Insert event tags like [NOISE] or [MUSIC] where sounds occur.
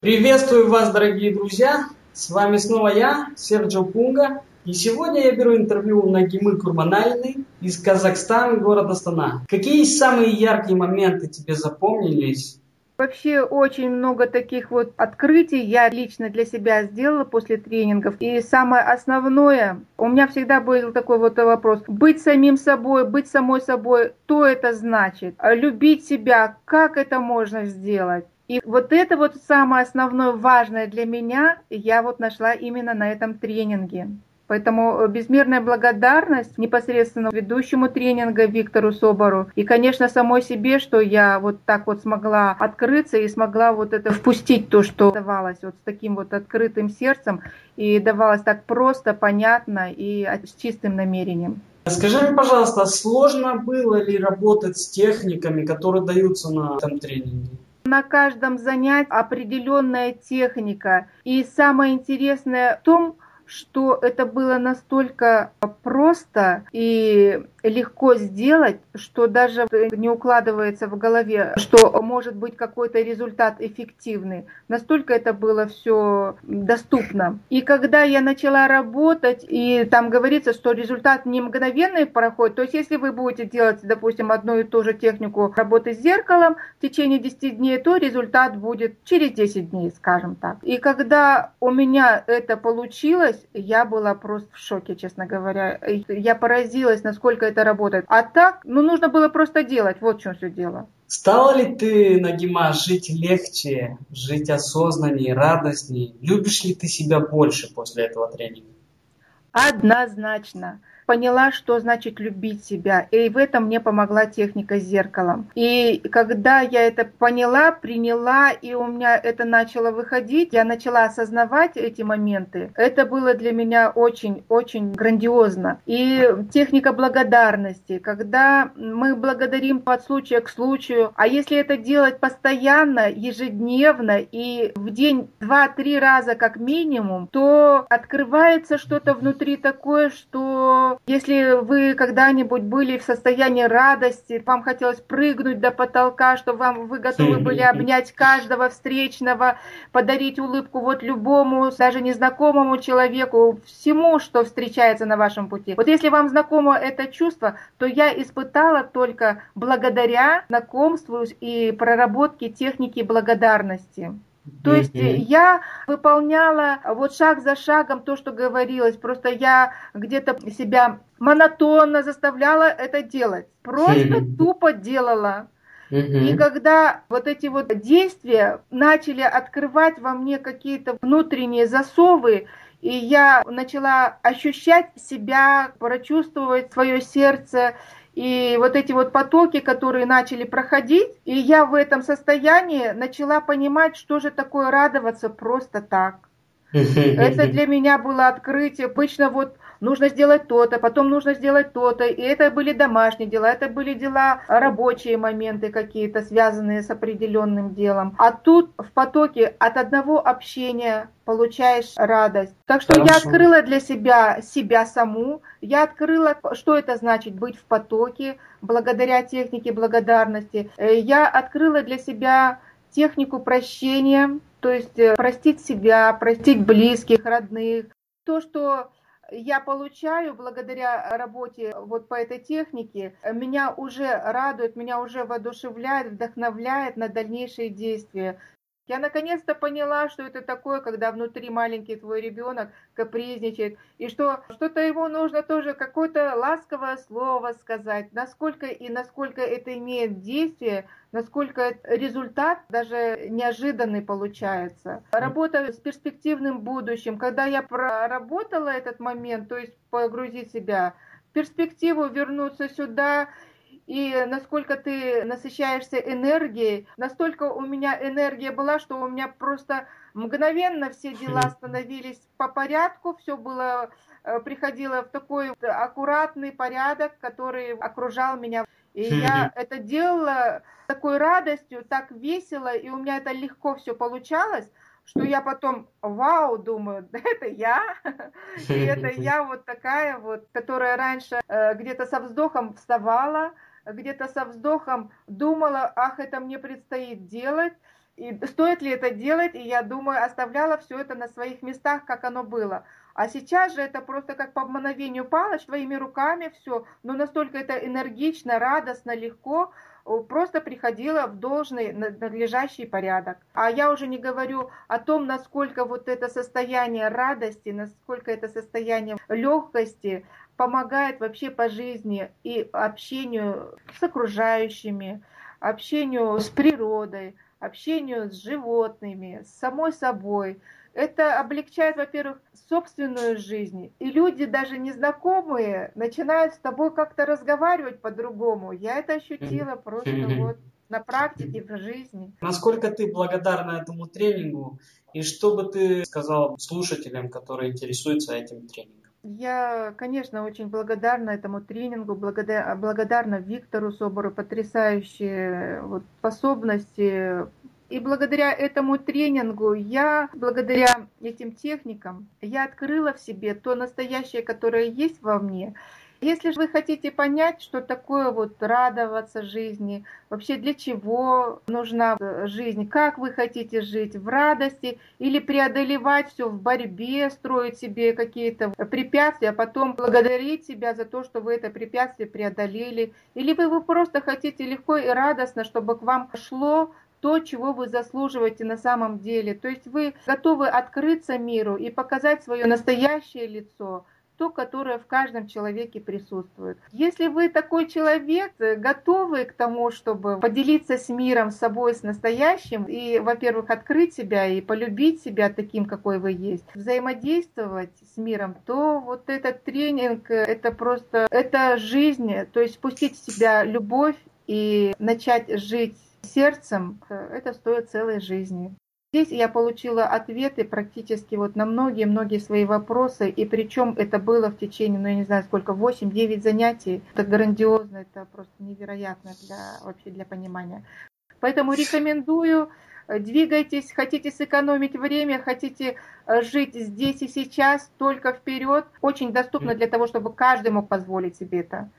Приветствую вас, дорогие друзья! С вами снова я, Серджо Пунга. И сегодня я беру интервью у Нагимы Курманальной из Казахстана, города Астана. Какие самые яркие моменты тебе запомнились Вообще очень много таких вот открытий я лично для себя сделала после тренингов. И самое основное, у меня всегда был такой вот вопрос. Быть самим собой, быть самой собой, что это значит? Любить себя, как это можно сделать? И вот это вот самое основное важное для меня, я вот нашла именно на этом тренинге. Поэтому э, безмерная благодарность непосредственно ведущему тренинга Виктору Собору и, конечно, самой себе, что я вот так вот смогла открыться и смогла вот это впустить то, что давалось вот с таким вот открытым сердцем и давалось так просто, понятно и с чистым намерением. Скажи мне, пожалуйста, сложно было ли работать с техниками, которые даются на этом тренинге? На каждом занятии определенная техника. И самое интересное в том, что это было настолько просто и легко сделать, что даже не укладывается в голове, что может быть какой-то результат эффективный. Настолько это было все доступно. И когда я начала работать, и там говорится, что результат не мгновенный проходит, то есть если вы будете делать, допустим, одну и ту же технику работы с зеркалом в течение 10 дней, то результат будет через 10 дней, скажем так. И когда у меня это получилось, я была просто в шоке, честно говоря. Я поразилась, насколько это работает. А так, ну, нужно было просто делать. Вот в чем все дело. Стала ли ты, Нагима, жить легче, жить осознаннее, радостнее? Любишь ли ты себя больше после этого тренинга? Однозначно поняла, что значит любить себя. И в этом мне помогла техника с зеркалом. И когда я это поняла, приняла, и у меня это начало выходить, я начала осознавать эти моменты. Это было для меня очень-очень грандиозно. И техника благодарности, когда мы благодарим от случая к случаю, а если это делать постоянно, ежедневно и в день два-три раза как минимум, то открывается что-то внутри такое, что если вы когда-нибудь были в состоянии радости, вам хотелось прыгнуть до потолка, что вам вы готовы были обнять каждого встречного, подарить улыбку вот любому, даже незнакомому человеку, всему, что встречается на вашем пути. Вот если вам знакомо это чувство, то я испытала только благодаря знакомству и проработке техники благодарности. То есть я выполняла вот шаг за шагом то, что говорилось. Просто я где-то себя монотонно заставляла это делать. Просто тупо делала. И когда вот эти вот действия начали открывать во мне какие-то внутренние засовы, и я начала ощущать себя, прочувствовать свое сердце, и вот эти вот потоки, которые начали проходить, и я в этом состоянии начала понимать, что же такое радоваться просто так. [LAUGHS] Это для меня было открытие. Обычно вот нужно сделать то-то, потом нужно сделать то-то. И это были домашние дела, это были дела, рабочие моменты какие-то, связанные с определенным делом. А тут в потоке от одного общения получаешь радость. Так что Хорошо. я открыла для себя себя саму, я открыла, что это значит быть в потоке, благодаря технике благодарности. Э, я открыла для себя технику прощения, то есть э, простить себя, простить близких, родных. То, что я получаю благодаря работе вот по этой технике, меня уже радует, меня уже воодушевляет, вдохновляет на дальнейшие действия. Я наконец-то поняла, что это такое, когда внутри маленький твой ребенок капризничает, и что что-то ему нужно тоже какое-то ласковое слово сказать, насколько и насколько это имеет действие, насколько результат даже неожиданный получается. Работа с перспективным будущим, когда я проработала этот момент, то есть погрузить себя в перспективу, вернуться сюда и насколько ты насыщаешься энергией, настолько у меня энергия была, что у меня просто мгновенно все дела становились по порядку, все было э, приходило в такой аккуратный порядок, который окружал меня. И я это делала такой радостью, так весело, и у меня это легко все получалось, что я потом, вау, думаю, это я, и это [LAUGHS] я вот такая вот, которая раньше э, где-то со вздохом вставала, где-то со вздохом думала, ах, это мне предстоит делать, И стоит ли это делать? И я думаю, оставляла все это на своих местах, как оно было. А сейчас же это просто как по мгновению палочки, твоими руками все, но настолько это энергично, радостно, легко, просто приходило в должный надлежащий порядок. А я уже не говорю о том, насколько вот это состояние радости, насколько это состояние легкости помогает вообще по жизни и общению с окружающими, общению с природой, общению с животными, с самой собой. Это облегчает, во-первых, собственную жизнь. И люди, даже незнакомые, начинают с тобой как-то разговаривать по-другому. Я это ощутила просто вот на практике, в жизни. Насколько ты благодарна этому тренингу? И что бы ты сказала слушателям, которые интересуются этим тренингом? Я, конечно, очень благодарна этому тренингу, благодарна Виктору Собору, потрясающие вот способности. И благодаря этому тренингу я, благодаря этим техникам, я открыла в себе то настоящее, которое есть во мне. Если же вы хотите понять, что такое вот радоваться жизни, вообще для чего нужна жизнь, как вы хотите жить, в радости или преодолевать все в борьбе, строить себе какие-то препятствия, а потом благодарить себя за то, что вы это препятствие преодолели, или вы, вы просто хотите легко и радостно, чтобы к вам шло то, чего вы заслуживаете на самом деле. То есть вы готовы открыться миру и показать свое настоящее лицо, то, которое в каждом человеке присутствует. Если вы такой человек, э, готовы к тому, чтобы поделиться с миром, с собой, с настоящим, и, во-первых, открыть себя и полюбить себя таким, какой вы есть, взаимодействовать с миром, то вот этот тренинг, э, это просто, это жизнь, то есть спустить в себя любовь и начать жить сердцем, э, это стоит целой жизни. Здесь я получила ответы практически вот на многие-многие свои вопросы, и причем это было в течение, ну я не знаю сколько, 8-9 занятий. Это грандиозно, это просто невероятно для, вообще для понимания. Поэтому рекомендую, э, двигайтесь, хотите сэкономить время, хотите э, жить здесь и сейчас, только вперед. Очень доступно для того, чтобы каждый мог позволить себе это.